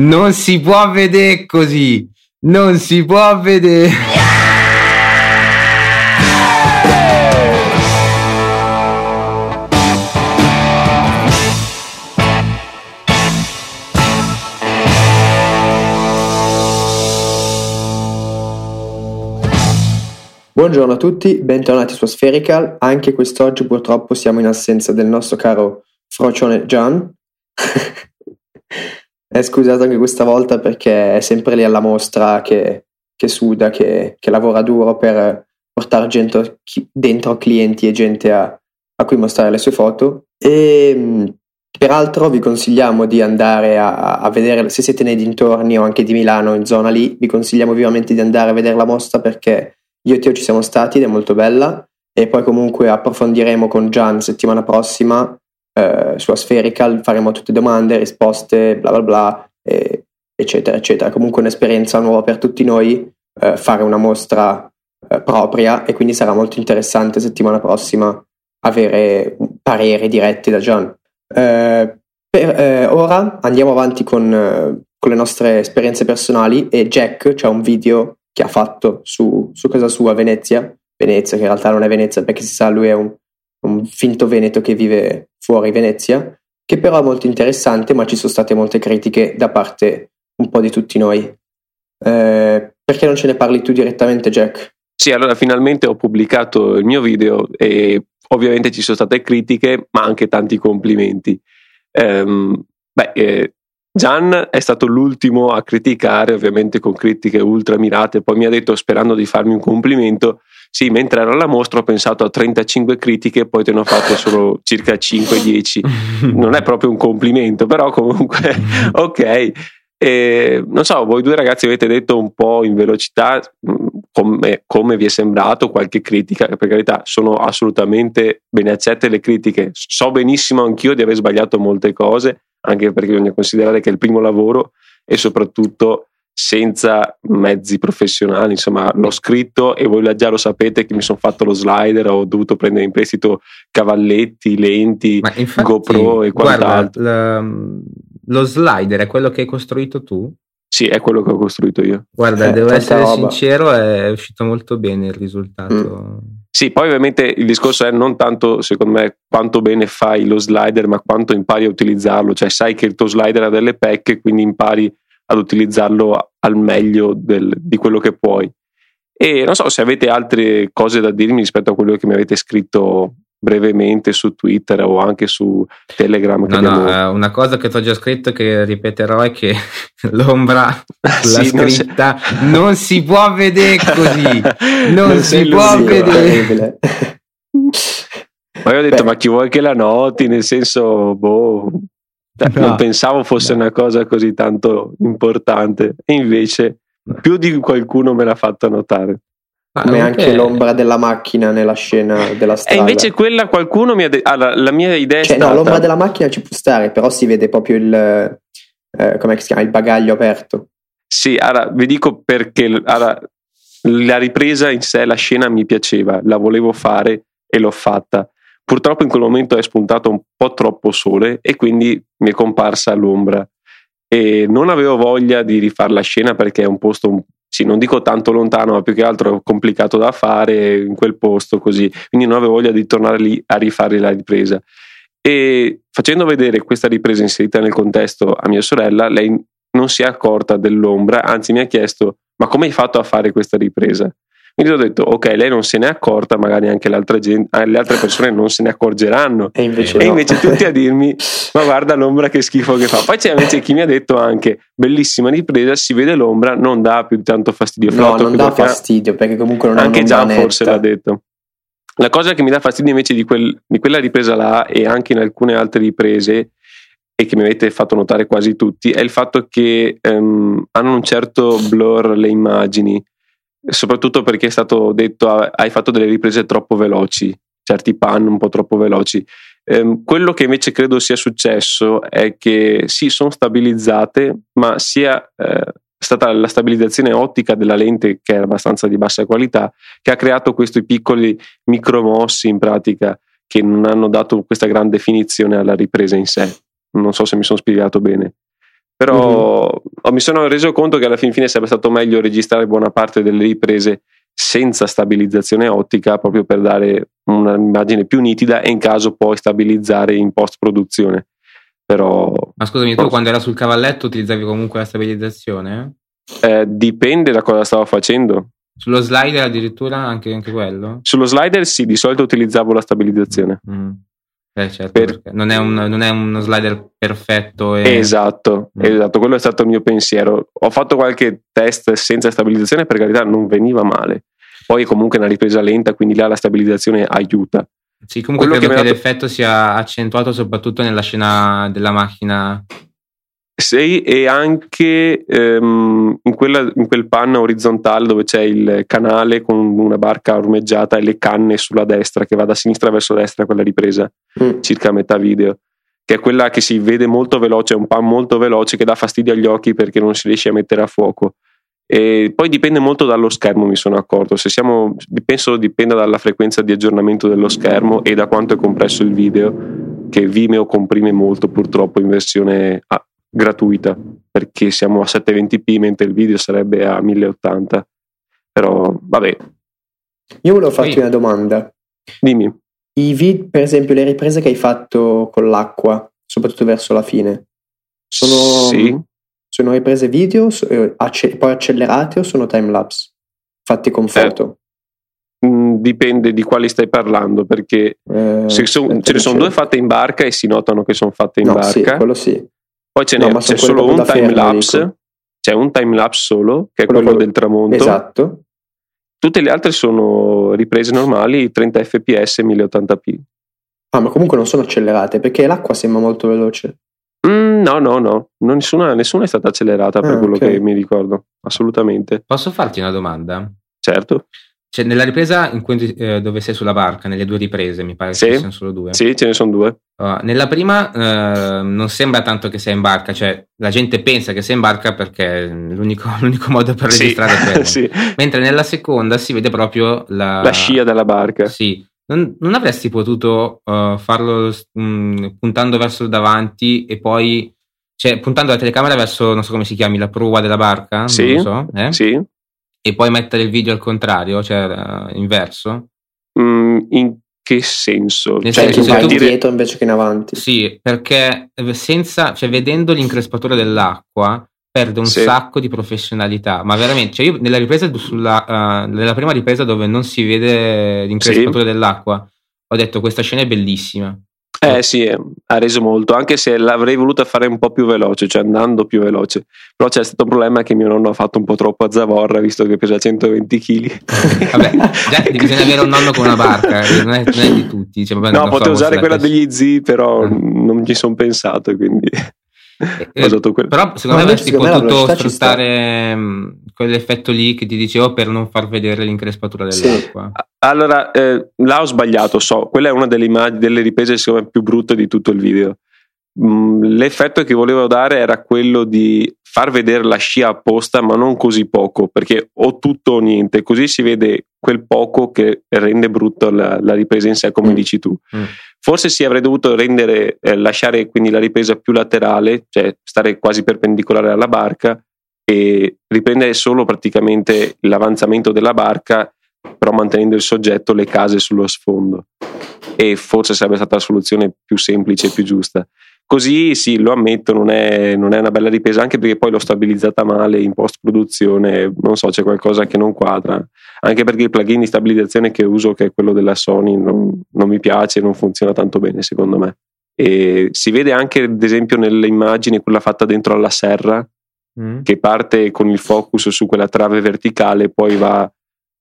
Non si può vedere così. Non si può vedere. Buongiorno a tutti, bentornati su Spherical. Anche quest'oggi purtroppo siamo in assenza del nostro caro Frocione Gian. È scusato anche questa volta perché è sempre lì alla mostra che, che suda, che, che, lavora duro per portare gente dentro clienti e gente a, a cui mostrare le sue foto. E peraltro vi consigliamo di andare a, a, vedere, se siete nei dintorni o anche di Milano, in zona lì, vi consigliamo vivamente di andare a vedere la mostra perché io e Teo ci siamo stati ed è molto bella e poi comunque approfondiremo con Gian settimana prossima eh, sulla Spherical, faremo tutte domande, risposte, bla bla bla, e, eccetera, eccetera. Comunque un'esperienza nuova per tutti noi, eh, fare una mostra eh, propria e quindi sarà molto interessante settimana prossima avere pareri diretti da Gian. Eh, per, eh, ora andiamo avanti con, eh, con le nostre esperienze personali e Jack c'è un video che ha fatto su, su casa sua a Venezia, Venezia che in realtà non è Venezia perché si sa lui è un, un finto veneto che vive fuori Venezia, che però è molto interessante ma ci sono state molte critiche da parte un po' di tutti noi. Eh, perché non ce ne parli tu direttamente Jack? Sì, allora finalmente ho pubblicato il mio video e ovviamente ci sono state critiche ma anche tanti complimenti. Um, beh, eh, Gian è stato l'ultimo a criticare, ovviamente con critiche ultra mirate, poi mi ha detto sperando di farmi un complimento, sì, mentre ero alla mostra ho pensato a 35 critiche, poi te ne ho fatto solo circa 5-10. Non è proprio un complimento, però comunque ok. E, non so, voi due ragazzi avete detto un po' in velocità mm, come, come, vi è sembrato qualche critica, per carità sono assolutamente ben accette le critiche, so benissimo anch'io di aver sbagliato molte cose, anche perché bisogna considerare che è il primo lavoro e soprattutto senza mezzi professionali, insomma l'ho scritto e voi già lo sapete che mi sono fatto lo slider, ho dovuto prendere in prestito cavalletti, lenti, infatti, GoPro e quant'altro. Guarda, lo slider è quello che hai costruito tu? Sì, è quello che ho costruito io. Guarda, eh, devo essere roba. sincero, è uscito molto bene il risultato. Mm. Sì, poi ovviamente il discorso è non tanto, secondo me, quanto bene fai lo slider, ma quanto impari a utilizzarlo. Cioè, sai che il tuo slider ha delle pecche, quindi impari ad utilizzarlo al meglio del, di quello che puoi. E non so se avete altre cose da dirmi rispetto a quello che mi avete scritto brevemente su Twitter o anche su Telegram. No, abbiamo... no, eh, una cosa che ti ho già scritto che ripeterò è che l'ombra sulla sì, scritta non, si... non, si... può vedere così, non, non si può vedere. Ma io ho detto, Beh. ma chi vuoi che la noti? Nel senso, boh, cioè, no. non pensavo fosse no. una cosa così tanto importante, e invece più di qualcuno me l'ha fatto notare. Come anche l'ombra della macchina nella scena della strada. E invece quella qualcuno mi ha detto. Allora, la mia idea è cioè, stata... No, l'ombra della macchina ci può stare, però si vede proprio il. Eh, come si chiama? Il bagaglio aperto. Sì, allora vi dico perché. Allora, la ripresa in sé, la scena mi piaceva, la volevo fare e l'ho fatta. Purtroppo in quel momento è spuntato un po' troppo sole e quindi mi è comparsa l'ombra. E non avevo voglia di rifare la scena perché è un posto sì, non dico tanto lontano, ma più che altro complicato da fare in quel posto così, quindi non avevo voglia di tornare lì a rifare la ripresa. E facendo vedere questa ripresa inserita nel contesto a mia sorella, lei non si è accorta dell'ombra, anzi mi ha chiesto: Ma come hai fatto a fare questa ripresa? Quindi ho detto, ok, lei non se ne è accorta, magari anche gente, eh, le altre persone non se ne accorgeranno. E invece, e invece tutti a dirmi, ma guarda l'ombra che schifo che fa. Poi c'è invece chi mi ha detto anche, bellissima ripresa, si vede l'ombra, non dà più tanto fastidio. No, non dà fastidio perché comunque non Anche Gian forse l'ha detto. La cosa che mi dà fastidio invece di, quel, di quella ripresa là e anche in alcune altre riprese e che mi avete fatto notare quasi tutti è il fatto che um, hanno un certo blur le immagini soprattutto perché è stato detto hai fatto delle riprese troppo veloci, certi pan un po' troppo veloci. Ehm, quello che invece credo sia successo è che sì, sono stabilizzate, ma sia eh, stata la stabilizzazione ottica della lente, che era abbastanza di bassa qualità, che ha creato questi piccoli micromossi in pratica che non hanno dato questa grande definizione alla ripresa in sé. Non so se mi sono spiegato bene. Però mm-hmm. mi sono reso conto che alla fin fine sarebbe stato meglio registrare buona parte delle riprese senza stabilizzazione ottica proprio per dare un'immagine più nitida e in caso poi stabilizzare in post produzione. Però, Ma scusami, tu quando era sul cavalletto utilizzavi comunque la stabilizzazione? Eh, dipende da cosa stavo facendo. Sullo slider addirittura anche, anche quello? Sullo slider sì, di solito utilizzavo la stabilizzazione. Mm. Eh, certo, per... non, è un, non, è uno slider perfetto. E... Esatto, mm. esatto, quello è stato il mio pensiero. Ho fatto qualche test senza stabilizzazione, per carità non veniva male. Poi comunque è una ripresa lenta, quindi là la stabilizzazione aiuta. Sì, comunque quello credo che, che l'effetto sia accentuato soprattutto nella scena della macchina sì, e anche um, in, quella, in, quel pan orizzontale dove c'è il canale con una barca ormeggiata e le canne sulla destra che va da sinistra verso destra, quella ripresa mm. circa a metà video, che è quella che si vede molto veloce, è un pan molto veloce che dà fastidio agli occhi perché non si riesce a mettere a fuoco. E poi dipende molto dallo schermo, mi sono accorto. Se siamo, penso dipenda dalla frequenza di aggiornamento dello schermo e da quanto è compresso il video, che Vimeo comprime molto purtroppo in versione gratuita perché siamo a 720p mentre il video sarebbe a 1080 però vabbè. Io volevo farti sì. una domanda. Dimmi. I vid per esempio le riprese che hai fatto con l'acqua soprattutto verso la fine sono, sì. sono riprese video eh, poi accelerate o sono time lapse fatti con foto? eh, dipende di quali stai parlando perché eh, se son, ce ne sono due fatte in barca e si notano che sono fatte in no, barca. sì, quello sì poi ce no, c'è solo un time lapse, c'è un time lapse solo, che è quello, quello del tramonto. Esatto. Tutte le altre sono riprese normali, 30 fps 1080p. Ah, ma comunque non sono accelerate perché l'acqua sembra molto veloce. Mm, no, no, no, nessuna, nessuna, è stata accelerata per ah, quello okay. che mi ricordo, assolutamente. Posso farti una domanda? Certo. Cioè, nella ripresa in cui, eh, dove sei sulla barca, nelle due riprese, mi pare sì. che siano solo due. Sì, ce ne sono due. Uh, nella prima uh, non sembra tanto che sia in barca, cioè la gente pensa che sia in barca perché l'unico, l'unico modo per registrare sì. è quello. sì. Mentre nella seconda si vede proprio la, la scia della barca. Sì. Non, non avresti potuto uh, farlo um, puntando verso davanti e poi, cioè puntando la telecamera verso, non so come si chiami, la prua della barca? Sì. Non so, eh? sì e poi mettere il video al contrario, cioè uh, inverso? Mm, in che senso? Nel cioè, senso, che tu... dietro invece che in avanti. Sì, perché senza, cioè, vedendo l'increspatura dell'acqua perde un sì. sacco di professionalità, ma veramente, cioè io nella ripresa sulla, uh, nella prima ripresa dove non si vede l'increspatura sì. dell'acqua, ho detto questa scena è bellissima. Eh sì, eh, ha reso molto, anche se l'avrei voluta fare un po' più veloce, cioè andando più veloce. Però c'è stato un problema che mio nonno ha fatto un po' troppo a zavorra, visto che pesa 120 kg. Vabbè, già bisogna avere un nonno con una barca, eh, non è, non è di tutti. Cioè, vabbè, no, potevo usare quella degli zii, però eh. non ci sono pensato, quindi... Eh, però secondo me avresti potuto sfruttare mm, quell'effetto lì che ti dicevo per non far vedere l'increspatura dell'acqua. Sì. Allora, eh, là ho sbagliato, so, quella è una delle immagini, delle riprese secondo me più brutte di tutto il video. Mm, l'effetto che volevo dare era quello di far vedere la scia apposta, ma non così poco, perché o tutto o niente, così si vede quel poco che rende brutto la, la ripresa in sé, come mm. dici tu. Mm. Forse si avrei dovuto rendere, eh, lasciare quindi la ripresa più laterale, cioè stare quasi perpendicolare alla barca e riprendere solo praticamente l'avanzamento della barca, però mantenendo il soggetto, le case sullo sfondo. E forse sarebbe stata la soluzione più semplice e più giusta. Così sì, lo ammetto, non è, non è, una bella ripresa, anche perché poi l'ho stabilizzata male in post produzione, non so, c'è qualcosa che non quadra, anche perché il plugin di stabilizzazione che uso, che è quello della Sony, non, non mi piace, non funziona tanto bene secondo me. E si vede anche, ad esempio, nelle immagini quella fatta dentro alla serra, mm. che parte con il focus su quella trave verticale, poi va,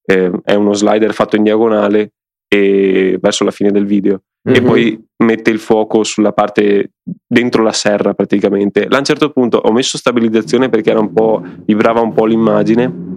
eh, è uno slider fatto in diagonale e verso la fine del video mm-hmm. e poi mette il fuoco sulla parte dentro la serra praticamente. Là a un certo punto ho messo stabilizzazione perché era un po', vibrava un po' l'immagine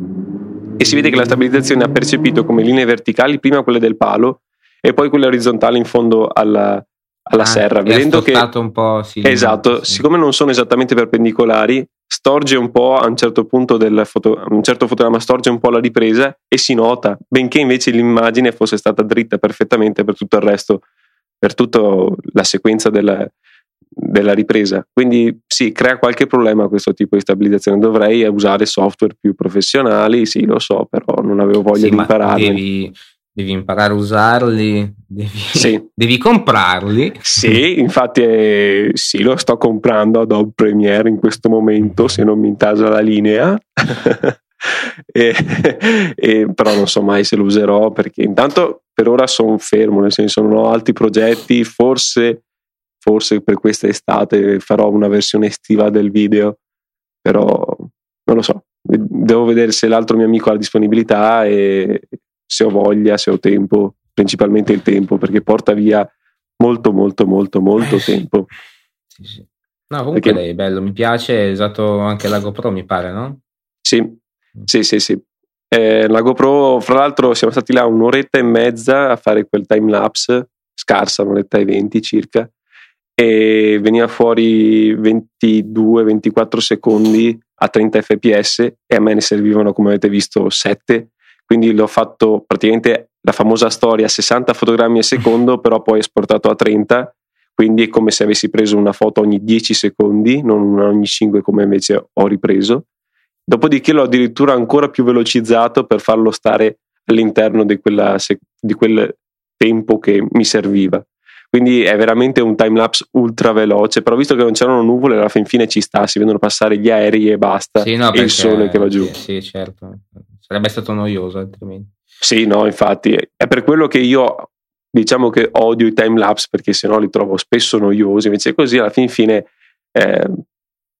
e si vede che la stabilizzazione ha percepito come linee verticali prima quelle del palo e poi quelle orizzontali in fondo alla, alla ah, serra. Vedendo che un po', sì, esatto, sì. siccome non sono esattamente perpendicolari, storge un po' a un certo punto del foto, un certo fotogramma storge un po' la ripresa e si nota, benché invece l'immagine fosse stata dritta perfettamente per tutto il resto, per tutta la sequenza del, della ripresa. Quindi sì, crea qualche problema questo tipo di stabilizzazione. Dovrei usare software più professionali, sì, lo so, però non avevo voglia sì, di impararli. Devi, devi, imparare a usarli, devi, sì. devi comprarli. Sì, infatti eh, sì, lo sto comprando Adobe Premiere in questo momento, se non mi intasa la linea. e, e, però non so mai se lo userò perché intanto per ora sono fermo, nel senso non ho altri progetti, forse forse per questa estate farò una versione estiva del video, però non lo so, devo vedere se l'altro mio amico ha la disponibilità e se ho voglia, se ho tempo, principalmente il tempo, perché porta via molto molto molto molto eh, tempo. Sì, sì. No, comunque perché... lei è bello, mi piace, è usato anche la GoPro, mi pare, no? Sì, mm. sì, sì, sì. Eh, la GoPro, fra l'altro, siamo stati là un'oretta e mezza a fare quel time lapse, scarsa, un'oretta e venti circa, e veniva fuori 22-24 secondi a 30 fps e a me ne servivano come avete visto 7 quindi l'ho fatto praticamente la famosa storia 60 fotogrammi al secondo però poi esportato a 30 quindi è come se avessi preso una foto ogni 10 secondi non ogni 5 come invece ho ripreso. Dopodiché l'ho addirittura ancora più velocizzato per farlo stare all'interno di, quella, di quel tempo che mi serviva quindi è veramente un time lapse ultra veloce però visto che non c'erano nuvole alla fin fine ci sta si vedono passare gli aerei e basta. Sì, no, e perché, il sole che va giù. sì, sì certo. Sarebbe stato noioso altrimenti. Sì no infatti. È per quello che io diciamo che odio i time lapse perché sennò li trovo spesso noiosi. Invece così alla fin fine eh,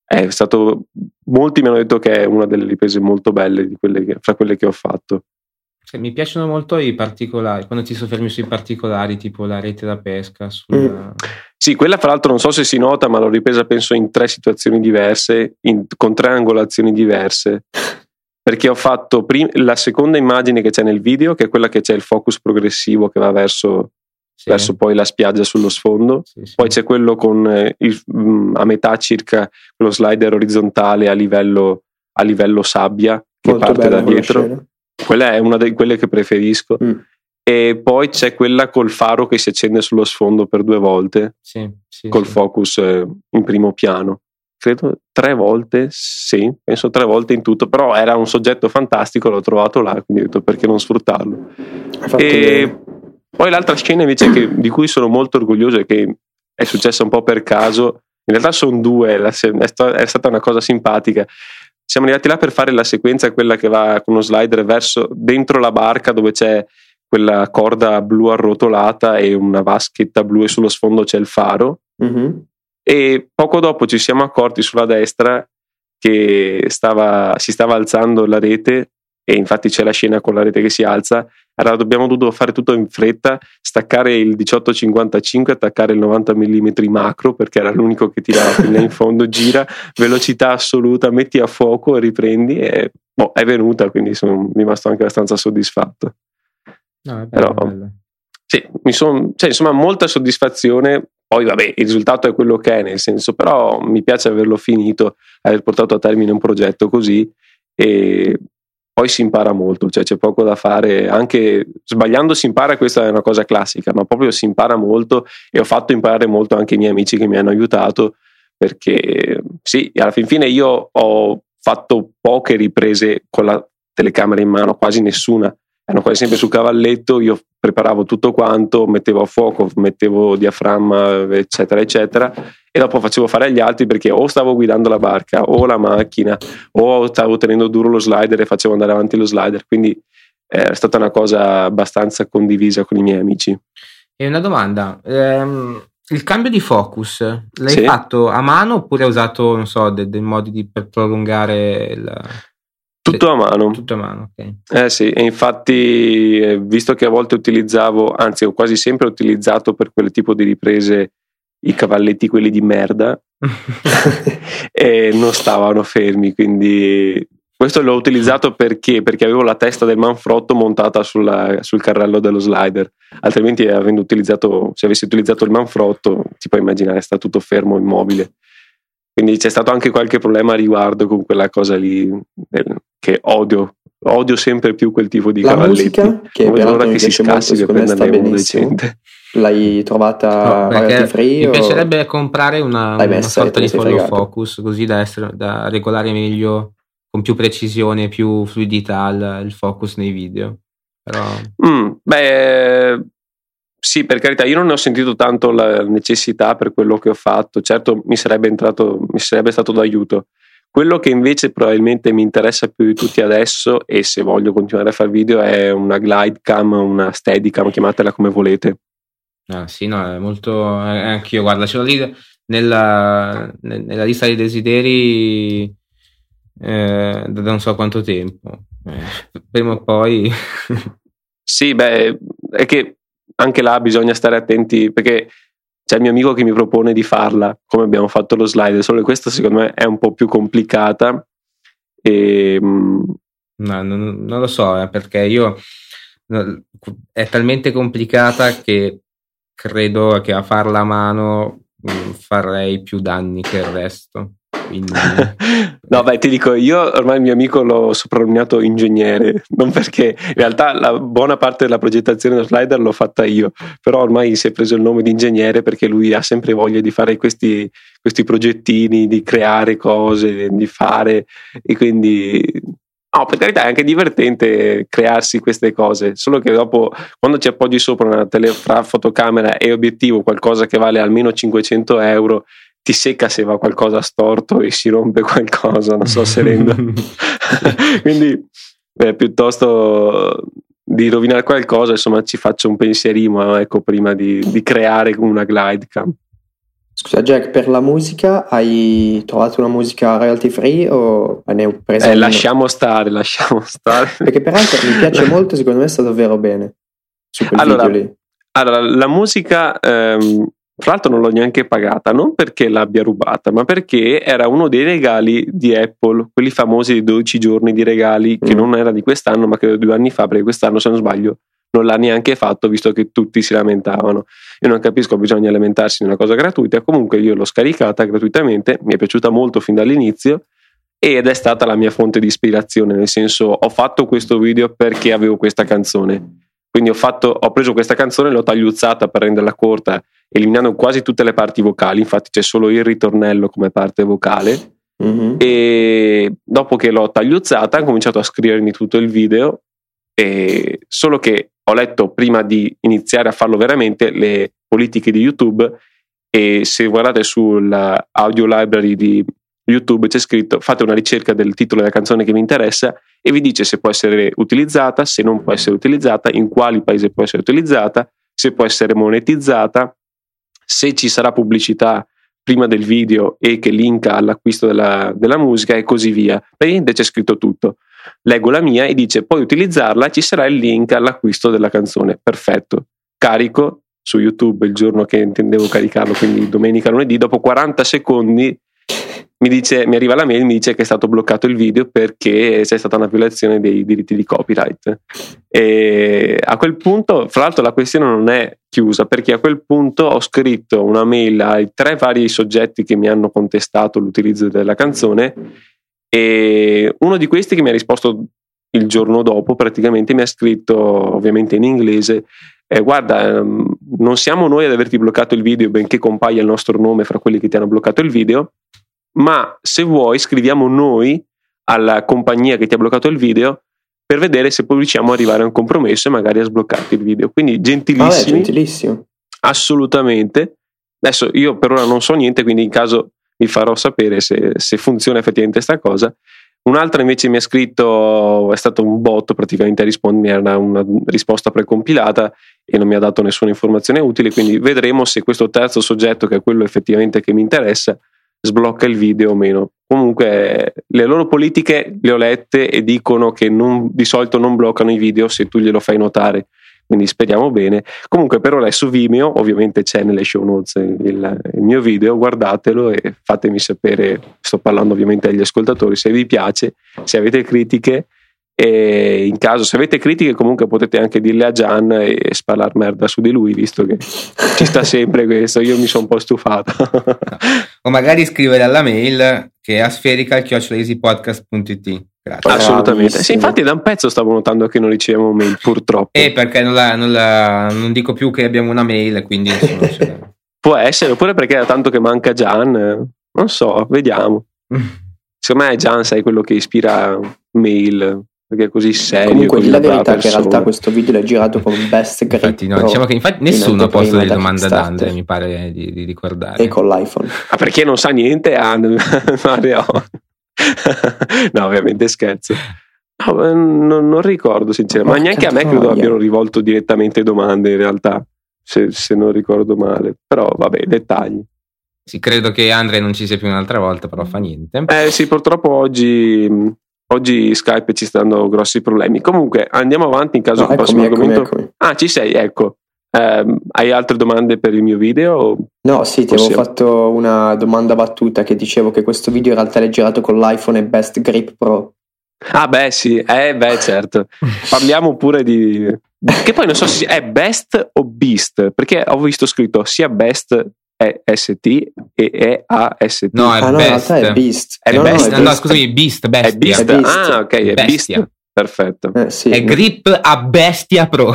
è stato molti mi hanno detto che è una delle riprese molto belle quelle che, fra quelle che ho fatto mi piacciono molto i particolari, quando ti soffermi sui particolari, tipo la rete da pesca. Sulla... Mm. Sì, quella fra l'altro non so se si nota, ma l'ho ripresa penso in tre situazioni diverse, in, con tre angolazioni diverse. Perché ho fatto prim- la seconda immagine che c'è nel video, che è quella che c'è il focus progressivo che va verso, sì. verso poi la spiaggia sullo sfondo. Sì, sì. Poi c'è quello con eh, il, mm, a metà circa lo slider orizzontale a livello, a livello sabbia che Molto parte da dietro quella è una di quelle che preferisco. Mm. E poi c'è quella col faro che si accende sullo sfondo per due volte, sì, sì, col sì. focus eh, in primo piano. Credo tre volte, sì, penso tre volte in tutto, però era un soggetto fantastico, l'ho trovato là, quindi ho detto perché non sfruttarlo. E poi l'altra scena invece che, di cui sono molto orgoglioso e che è successa un po' per caso, in realtà sono due, è stata una cosa simpatica siamo arrivati là per fare la sequenza, quella che va con uno slider verso dentro la barca dove c'è quella corda blu arrotolata e una vaschetta blu e sullo sfondo c'è il faro. Mm-hmm. E poco dopo ci siamo accorti sulla destra che stava, si stava alzando la rete e infatti c'è la scena con la rete che si alza allora abbiamo dovuto fare tutto in fretta, staccare il 1855, attaccare il 90 mm macro perché era l'unico che tirava fino in fondo, gira, velocità assoluta, metti a fuoco e riprendi e boh, è venuta, quindi sono rimasto anche abbastanza soddisfatto. No, bello, Però, bello. Sì, mi sono, cioè, insomma, molta soddisfazione. Poi, vabbè, il risultato è quello che è, nel senso, però mi piace averlo finito, aver portato a termine un progetto così e poi si impara molto, cioè c'è poco da fare, anche sbagliando si impara, questa è una cosa classica, ma proprio si impara molto e ho fatto imparare molto anche i miei amici che mi hanno aiutato, perché sì, alla fin fine io ho fatto poche riprese con la telecamera in mano, quasi nessuna, erano quasi sempre sul cavalletto, io preparavo tutto quanto, mettevo a fuoco, mettevo diaframma, eccetera, eccetera, e dopo facevo fare agli altri perché o stavo guidando la barca o la macchina o stavo tenendo duro lo slider e facevo andare avanti lo slider, quindi eh, è stata una cosa abbastanza condivisa con i miei amici. E una domanda, ehm, il cambio di focus l'hai sì. fatto a mano oppure hai usato, non so, dei, dei modi di, per prolungare il... Tutto a mano. Tutto a mano, ok. Eh sì, e infatti, eh, visto che a volte utilizzavo, anzi ho quasi sempre utilizzato per quel tipo di riprese i cavalletti quelli di merda e non stavano fermi, quindi questo l'ho utilizzato perché? Perché avevo la testa del manfrotto montata sulla, sul carrello dello slider, altrimenti avendo utilizzato, se avessi utilizzato il manfrotto, ti puoi immaginare, sta tutto fermo, immobile. Quindi c'è stato anche qualche problema a riguardo con quella cosa lì che odio. Odio sempre più quel tipo di la cavalletti. Musica, che non vedo l'ora che si scassi che prenda uno decente. L'hai trovata no, free? Mi piacerebbe comprare una, una sorta di follow focus così da, essere, da, regolare meglio con più precisione, più fluidità il, il focus nei video. Però... Mm, beh, sì, per carità, io non ne ho sentito tanto la necessità per quello che ho fatto. Certo, mi sarebbe entrato, mi sarebbe stato d'aiuto. Quello che invece probabilmente mi interessa più di tutti adesso, e se voglio continuare a fare video, è una glide cam, una steadicam, chiamatela come volete. Ah, sì, no, è molto. Anch'io, guarda, ce l'ho lì nella, nella lista dei desideri eh, da non so quanto tempo. Eh, prima o poi. sì, beh, è che anche là bisogna stare attenti perché c'è il mio amico che mi propone di farla come abbiamo fatto lo slide, solo che questa secondo me è un po' più complicata. E, ehm, no, non, non, lo so, eh, perché io è talmente complicata che credo che a farla a mano mm, farei più danni che il resto. Quindi... no, beh, ti dico, io ormai il mio amico l'ho soprannominato ingegnere, non perché in realtà la buona parte della progettazione dello slider l'ho fatta io, però ormai si è preso il nome di ingegnere perché lui ha sempre voglia di fare questi, questi progettini, di creare cose, di fare e quindi No, per carità è anche divertente crearsi queste cose, solo che dopo quando ci appoggi sopra una tele, fotocamera e obiettivo qualcosa che vale almeno 500 euro ti secca se va qualcosa storto e si rompe qualcosa, non so se rendo. Quindi beh, piuttosto di rovinare qualcosa, insomma, ci faccio un pensierino ecco, prima di, di creare una glide cam. Scusa Jack, per la musica hai trovato una musica royalty free o ne hai presa? Eh, lasciamo stare, lasciamo stare. Perché peraltro mi piace molto, secondo me sta davvero bene. allora, allora, la musica ehm, fra l'altro non l'ho neanche pagata, non perché l'abbia rubata, ma perché era uno dei regali di Apple, quelli famosi di 12 giorni di regali, che mm. non era di quest'anno, ma credo due anni fa, perché quest'anno, se non sbaglio, non l'ha neanche fatto, visto che tutti si lamentavano. Io non capisco, bisogna lamentarsi di una cosa gratuita, comunque io l'ho scaricata gratuitamente, mi è piaciuta molto fin dall'inizio ed è stata la mia fonte di ispirazione, nel senso ho fatto questo video perché avevo questa canzone. Quindi ho, fatto, ho preso questa canzone, l'ho tagliuzzata per renderla corta eliminando quasi tutte le parti vocali, infatti c'è solo il ritornello come parte vocale. Mm-hmm. E dopo che l'ho tagliuzzata, ho cominciato a scrivermi tutto il video. E solo che ho letto prima di iniziare a farlo veramente le politiche di YouTube. E se guardate sull'audio library di YouTube c'è scritto fate una ricerca del titolo della canzone che vi interessa e vi dice se può essere utilizzata, se non può essere utilizzata, in quali paesi può essere utilizzata, se può essere monetizzata se ci sarà pubblicità prima del video e che linka all'acquisto della, della musica e così via. Praticamente c'è scritto tutto. Leggo la mia e dice puoi utilizzarla, ci sarà il link all'acquisto della canzone. Perfetto. Carico su YouTube il giorno che intendevo caricarlo, quindi domenica, lunedì, dopo 40 secondi mi, dice, mi arriva la mail mi dice che è stato bloccato il video perché c'è stata una violazione dei diritti di copyright. E a quel punto, fra l'altro, la questione non è chiusa perché a quel punto ho scritto una mail ai tre vari soggetti che mi hanno contestato l'utilizzo della canzone e uno di questi che mi ha risposto il giorno dopo praticamente mi ha scritto ovviamente in inglese eh, guarda ehm, non siamo noi ad averti bloccato il video benché compaia il nostro nome fra quelli che ti hanno bloccato il video ma se vuoi scriviamo noi alla compagnia che ti ha bloccato il video per vedere se poi riusciamo ad arrivare a un compromesso e magari a sbloccarti il video. Quindi gentilissimi. Ah, gentilissimo. Assolutamente. Adesso io per ora non so niente, quindi in caso vi farò sapere se, se funziona effettivamente questa cosa. Un'altra invece mi ha scritto, è stato un bot praticamente a rispondermi, era una risposta precompilata e non mi ha dato nessuna informazione utile, quindi vedremo se questo terzo soggetto, che è quello effettivamente che mi interessa, sblocca il video o meno. Comunque le loro politiche le ho lette e dicono che non, di solito non bloccano i video se tu glielo fai notare. Quindi speriamo bene. Comunque per ora è su Vimeo, ovviamente c'è nelle show notes il, il mio video, guardatelo e fatemi sapere, sto parlando ovviamente agli ascoltatori, se vi piace, se avete critiche e in caso, se avete critiche, comunque potete anche dirle a Gian e sparare merda su di lui, visto che ci sta sempre questo. Io mi sono un po' stufato. o magari scrivere alla mail che è asferica.it Grazie. Assolutamente. Sì, infatti da un pezzo stavo notando che non riceviamo mail, purtroppo. Eh, perché non, la, non, la, non dico più che abbiamo una mail, quindi Può essere, oppure perché da tanto che manca Gian, non so, vediamo. Secondo me Gian sai quello che ispira mail, perché è così serio. Comunque la verità è che in realtà questo video l'ho girato con best grip infatti, no, diciamo che infatti nessuno ha posto delle domande ad Andre, mi pare di, di, ricordare. E con l'iPhone. Ma perché non sa niente Mario? no, ovviamente scherzo. No, non, non, ricordo sinceramente, ma neanche a me credo abbiano rivolto direttamente domande in realtà, se, se non ricordo male. Però vabbè, dettagli. Sì, credo che Andre non ci sia più un'altra volta, però fa niente. Eh sì, purtroppo oggi, oggi Skype ci sta dando grossi problemi. Comunque andiamo avanti in caso no, del prossimo argomento. Eccomi. Ah, ci sei, ecco. Eh, hai altre domande per il mio video? No, sì, ti Possiamo. avevo fatto una domanda battuta che dicevo che questo video in realtà è girato con l'iPhone e Best Grip Pro. Ah, beh, sì, eh, beh, certo. Parliamo pure di. Che poi non so se è Best o Beast, perché ho visto scritto sia Best è ST e è AST. No, è ah, Best. No, è Beast. È no, Beast. No, no, scusami, Beast, bestia. È Beast. È beast. Ah, ok, è bestia. Beast. Perfetto. Eh, sì, è Grip a Bestia Pro.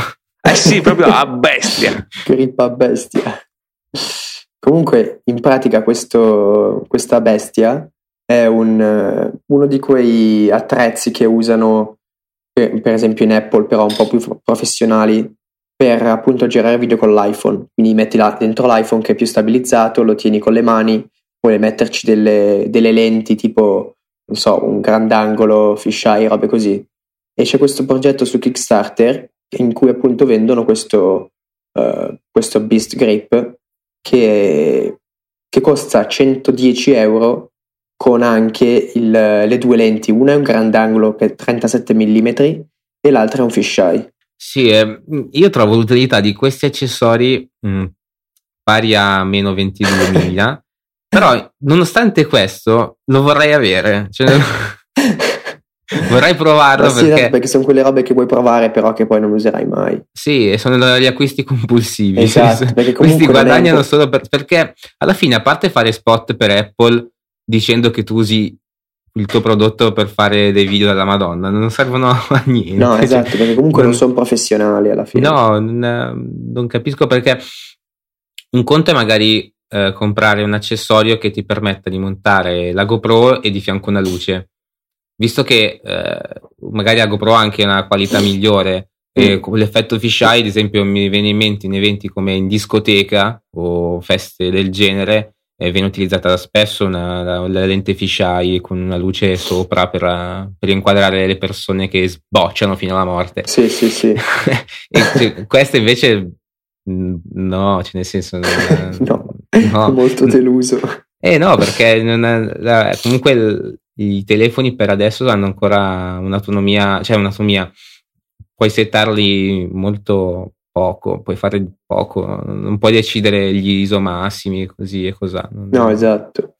Eh sì, proprio a bestia. grip a bestia. Comunque, in pratica, questo, questa bestia è un, uno di quei attrezzi che usano, per, per, esempio, in Apple, però un po' più professionali, per appunto girare video con l'iPhone. Quindi metti là dentro l'iPhone che è più stabilizzato, lo tieni con le mani, puoi metterci delle, delle lenti tipo, non so, un grandangolo, fisheye, robe così. E c'è questo progetto su Kickstarter in cui appunto vendono questo, uh, questo Beast Grip che, che, costa 110 euro con anche il, le due lenti. Una è un grandangolo che è 37 mm e l'altra è un fisheye. Sì, eh, io trovo l'utilità di questi accessori mh, mm, pari a meno 22.000, però nonostante questo lo vorrei avere. Cioè, vorrei provarlo sì, perché... perché... sono quelle robe che vuoi provare però che poi non userai mai. Sì, sono gli acquisti compulsivi. Esatto, Questi guadagnano solo per, perché alla fine, a parte fare spot per Apple dicendo che tu usi il tuo prodotto per fare dei video della Madonna, non servono a niente. No, esatto, perché comunque non, non sono professionali alla fine. No, non, non capisco perché un conto è magari eh, comprare un accessorio che ti permetta di montare la GoPro e di fianco una luce. Visto che eh, magari la GoPro ha anche una qualità migliore, e mm. l'effetto fisheye, ad esempio, mi viene in mente in eventi come in discoteca o feste del genere, eh, viene utilizzata spesso una, la, la, lente fisheye con una luce sopra per, per, inquadrare le persone che sbocciano fino alla morte. Sì, sì, sì. e cioè, questa invece mm, no, cioè nel senso no, no, molto deluso. Eh no, perché è, comunque il, i telefoni per adesso hanno ancora un'autonomia, cioè un'autonomia, puoi settarli molto poco, puoi fare poco, non puoi decidere gli ISO massimi così e cos'ha. No, esatto.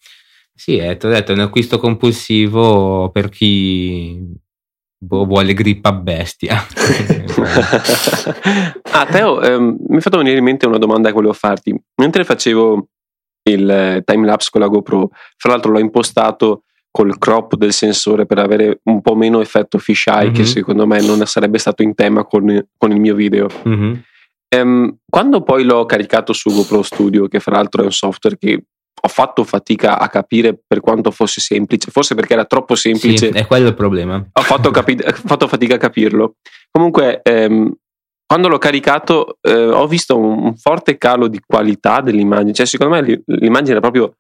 Sì, è, ti ho detto, è un acquisto compulsivo per chi boh, vuole grippa bestia. ah, Teo, ehm, mi è fatto venire in mente una domanda che volevo farti. Mentre facevo il eh, timelapse con la GoPro, fra l'altro l'ho impostato col crop del sensore per avere un po' meno effetto fisheye mm-hmm. che secondo me non sarebbe stato in tema con, con il mio video. Mm-hmm. Um, quando poi l'ho caricato su GoPro Studio, che fra l'altro è un software che ho fatto fatica a capire per quanto fosse semplice, forse perché era troppo semplice. Sì, è quello il problema. Ho fatto, capi- fatto fatica a capirlo. Comunque, um, quando l'ho caricato, uh, ho visto un, un, forte calo di qualità dell'immagine. Cioè, secondo me l'immagine era proprio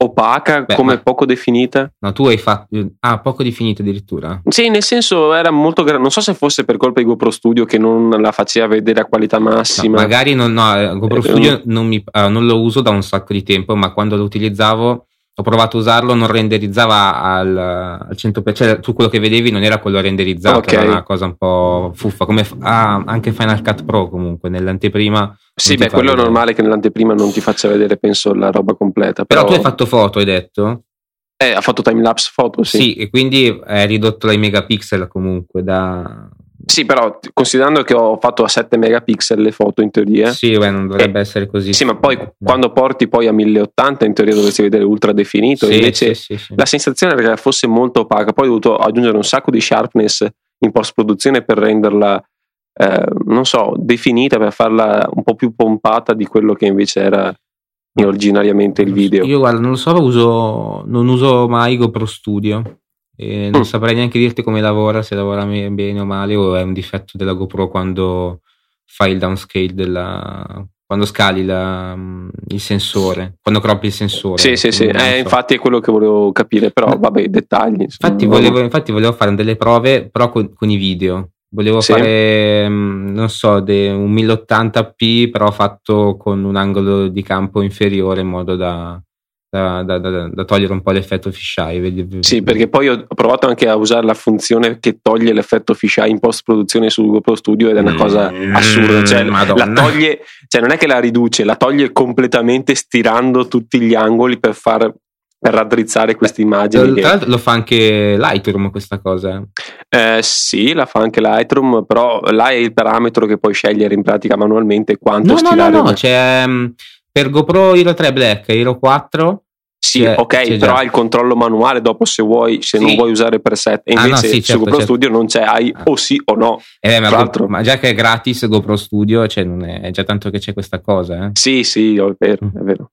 opaca, Beh, come poco definita. No, tu hai fatto. Ah, poco definita addirittura. Sì, nel senso era molto grande. Non so se fosse per colpa di GoPro Studio che non la faceva vedere a qualità massima. No, magari non, no, eh, GoPro eh, Studio non, mi, uh, non lo uso da un sacco di tempo, ma quando lo utilizzavo ho provato a usarlo, non renderizzava al, al 100%, cioè tu quello che vedevi non era quello renderizzato, okay. era una cosa un po' fuffa, come ah, anche Final Cut Pro comunque, nell'anteprima. Sì, beh, quello vedere. è normale che nell'anteprima non ti faccia vedere, penso, la roba completa. Però, però tu hai fatto foto, hai detto? Eh, ha fatto timelapse foto, sì. Sì, e quindi hai ridotto ai megapixel comunque da... Sì, però considerando che ho fatto a 7 megapixel le foto in teoria. Sì, beh, non dovrebbe e, essere così. Sì, ma poi no. quando porti poi a 1080 in teoria dovresti vedere ultra definito. Sì, invece sì, sì, la sensazione era che fosse molto opaca. Poi ho dovuto aggiungere un sacco di sharpness in post produzione per renderla, eh, non so, definita, per farla un po' più pompata di quello che invece era originariamente il video. Io guarda, non lo so, uso, non uso mai GoPro Studio. E non mm. saprei neanche dirti come lavora, se lavora bene o male, o è un difetto della GoPro quando fai il downscale della, quando scali la, mm, il sensore, quando croppi il sensore. Sì, sì, sì, eh, infatti è quello che volevo capire, però vabbè, dettagli. Infatti volevo, infatti volevo, fare delle prove, però con, con i video. Volevo sì. fare, mm, non so, de, un 1080p, però fatto con un angolo di campo inferiore in modo da, da, da, da, da togliere un po' l'effetto fisheye. Sì, perché poi ho provato anche a usare la funzione che toglie l'effetto fisheye in post produzione su GoPro Studio ed è una cosa mm, assurda. Cioè, la toglie, cioè, non è che la riduce, la toglie completamente stirando tutti gli angoli per far per raddrizzare queste immagini. Tra l'altro lo fa anche Lightroom questa cosa. Eh, sì, la fa anche Lightroom, però là è il parametro che puoi scegliere in pratica manualmente quanto no, stilare. No, no, no, c'è um, per GoPro Hero 3 Black e Hero 4 sì, c'è, ok, c'è però hai il controllo manuale dopo se vuoi, se sì. non vuoi usare preset. E invece ah, no, sì, certo, su GoPro certo. Studio non c'è, hai ah. o sì o no. Eh, ma, Go, ma, già che è gratis GoPro Studio, cioè non è, è già tanto che c'è questa cosa. Eh? Sì, sì, è vero, è vero.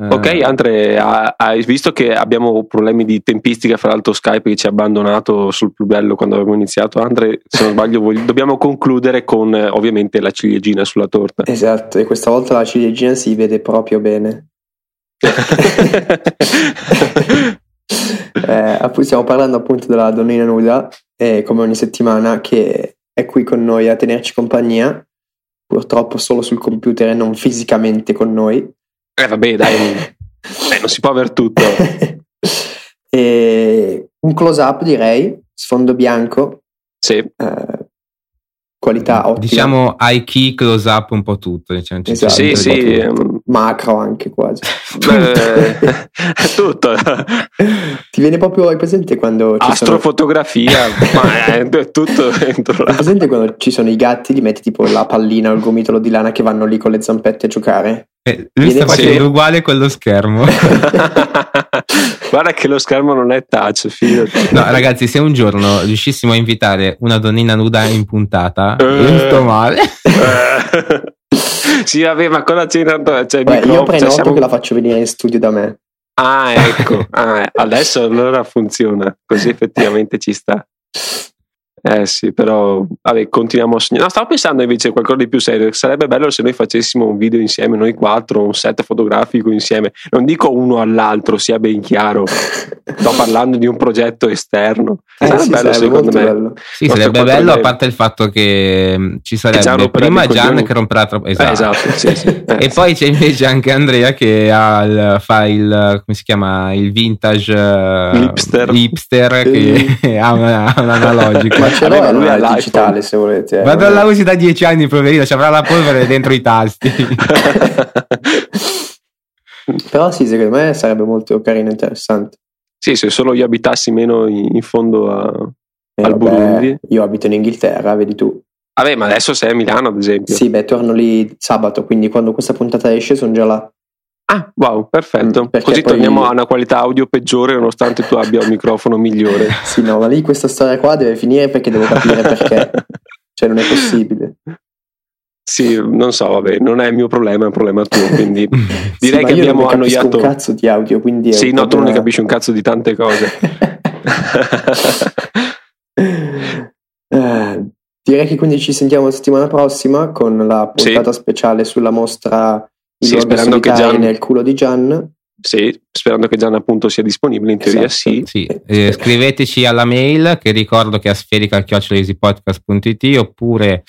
Uh, ok, Andre, hai visto che abbiamo problemi di tempistica, fra l'altro Skype che ci ha abbandonato sul più bello quando avevamo iniziato. Andre, se non sbaglio, voglio, dobbiamo concludere con ovviamente la ciliegina sulla torta. Esatto, e questa volta la ciliegina si vede proprio bene. eh, stiamo parlando appunto della donnina nuda, e come ogni settimana, che è qui con noi a tenerci compagnia, purtroppo solo sul computer e non fisicamente con noi. Eh vabbè, dai, eh, non si può aver tutto. e un close up direi, sfondo bianco. Sì. Eh, qualità ottima. Diciamo high key, close up un po' tutto. Diciamo, esatto, sì, sì. Um, macro anche quasi. Beh, tutto. Ti viene proprio, hai presente quando... Astrofotografia, sono... ma è tutto dentro Hai presente quando ci sono i gatti, gli metti tipo la pallina o il gomitolo di lana che vanno lì con le zampette a giocare? Eh, lui sta facendo uguale con lo schermo. Guarda che lo schermo non è touch, fidati. No, ragazzi, se un giorno riuscissimo a invitare una donnina nuda in puntata, eh, non sto male. Eh. sì, vabbè, ma cosa c'è tanto? Cioè, Beh, io prenoto cioè, siamo... che la faccio venire in studio da me. Ah, ecco. Ah, adesso allora funziona, così effettivamente ci sta. Eh sì, però vabbè, continuiamo a sognare. No, stavo pensando invece a qualcosa di più serio. Sarebbe bello se noi facessimo un video insieme, noi quattro, un set fotografico insieme. Non dico uno all'altro, sia ben chiaro. Sto parlando di un progetto esterno. Eh, sarebbe sì, bello sarebbe secondo me. Bello. Sì, sarebbe bello, a parte il fatto che mm, ci sarebbe prima Gian che romperà troppo. Eh, esatto. Eh, esatto sì, sì. Eh, e poi c'è invece anche Andrea che il, fa il come si chiama il vintage hipster, hipster che ha, una, un analogico ma ce l'ho lui è digitale se volete. Eh, Vado la usi da dieci anni, poverino, ci avrà la polvere dentro i tasti. Però sì, secondo me sarebbe molto carino e interessante. Sì, se solo io abitassi meno in fondo a, eh, al vabbè, Burundi. Io abito in Inghilterra, vedi tu. Vabbè, ma adesso sei a Milano, ad esempio. Sì, beh, torno lì sabato, quindi quando questa puntata esce sono già là. Ah, wow, perfetto. Mm, Così torniamo a una qualità audio peggiore nonostante tu abbia un microfono migliore. sì, no, ma lì questa storia qua deve finire perché devo capire perché. cioè, non è possibile. Sì, non so, vabbè, non è il mio problema, è un problema tuo, quindi direi sì, che abbiamo non annoiato un cazzo di audio, quindi Sì, no, tu non ne capisci un cazzo di tante cose. uh, direi che quindi ci sentiamo la settimana prossima con la puntata sì. speciale sulla mostra sì, sperando che Gian... nel culo di Gian. Sì, sperando che Gian appunto sia disponibile, in teoria esatto. sì. sì. Eh, scriveteci alla mail che ricordo che è asferical.it oppure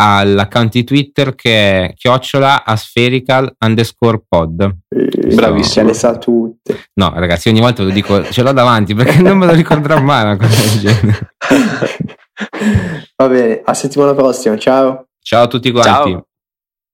all'account di Twitter che è chiocciola aspherical underscore pod. Bravissimo. Le sa tutte. No, ragazzi, ogni volta lo dico, ce l'ho davanti perché non me lo ricorderò mai una cosa del genere. Va bene, a settimana prossima, ciao. Ciao a tutti quanti. Ciao.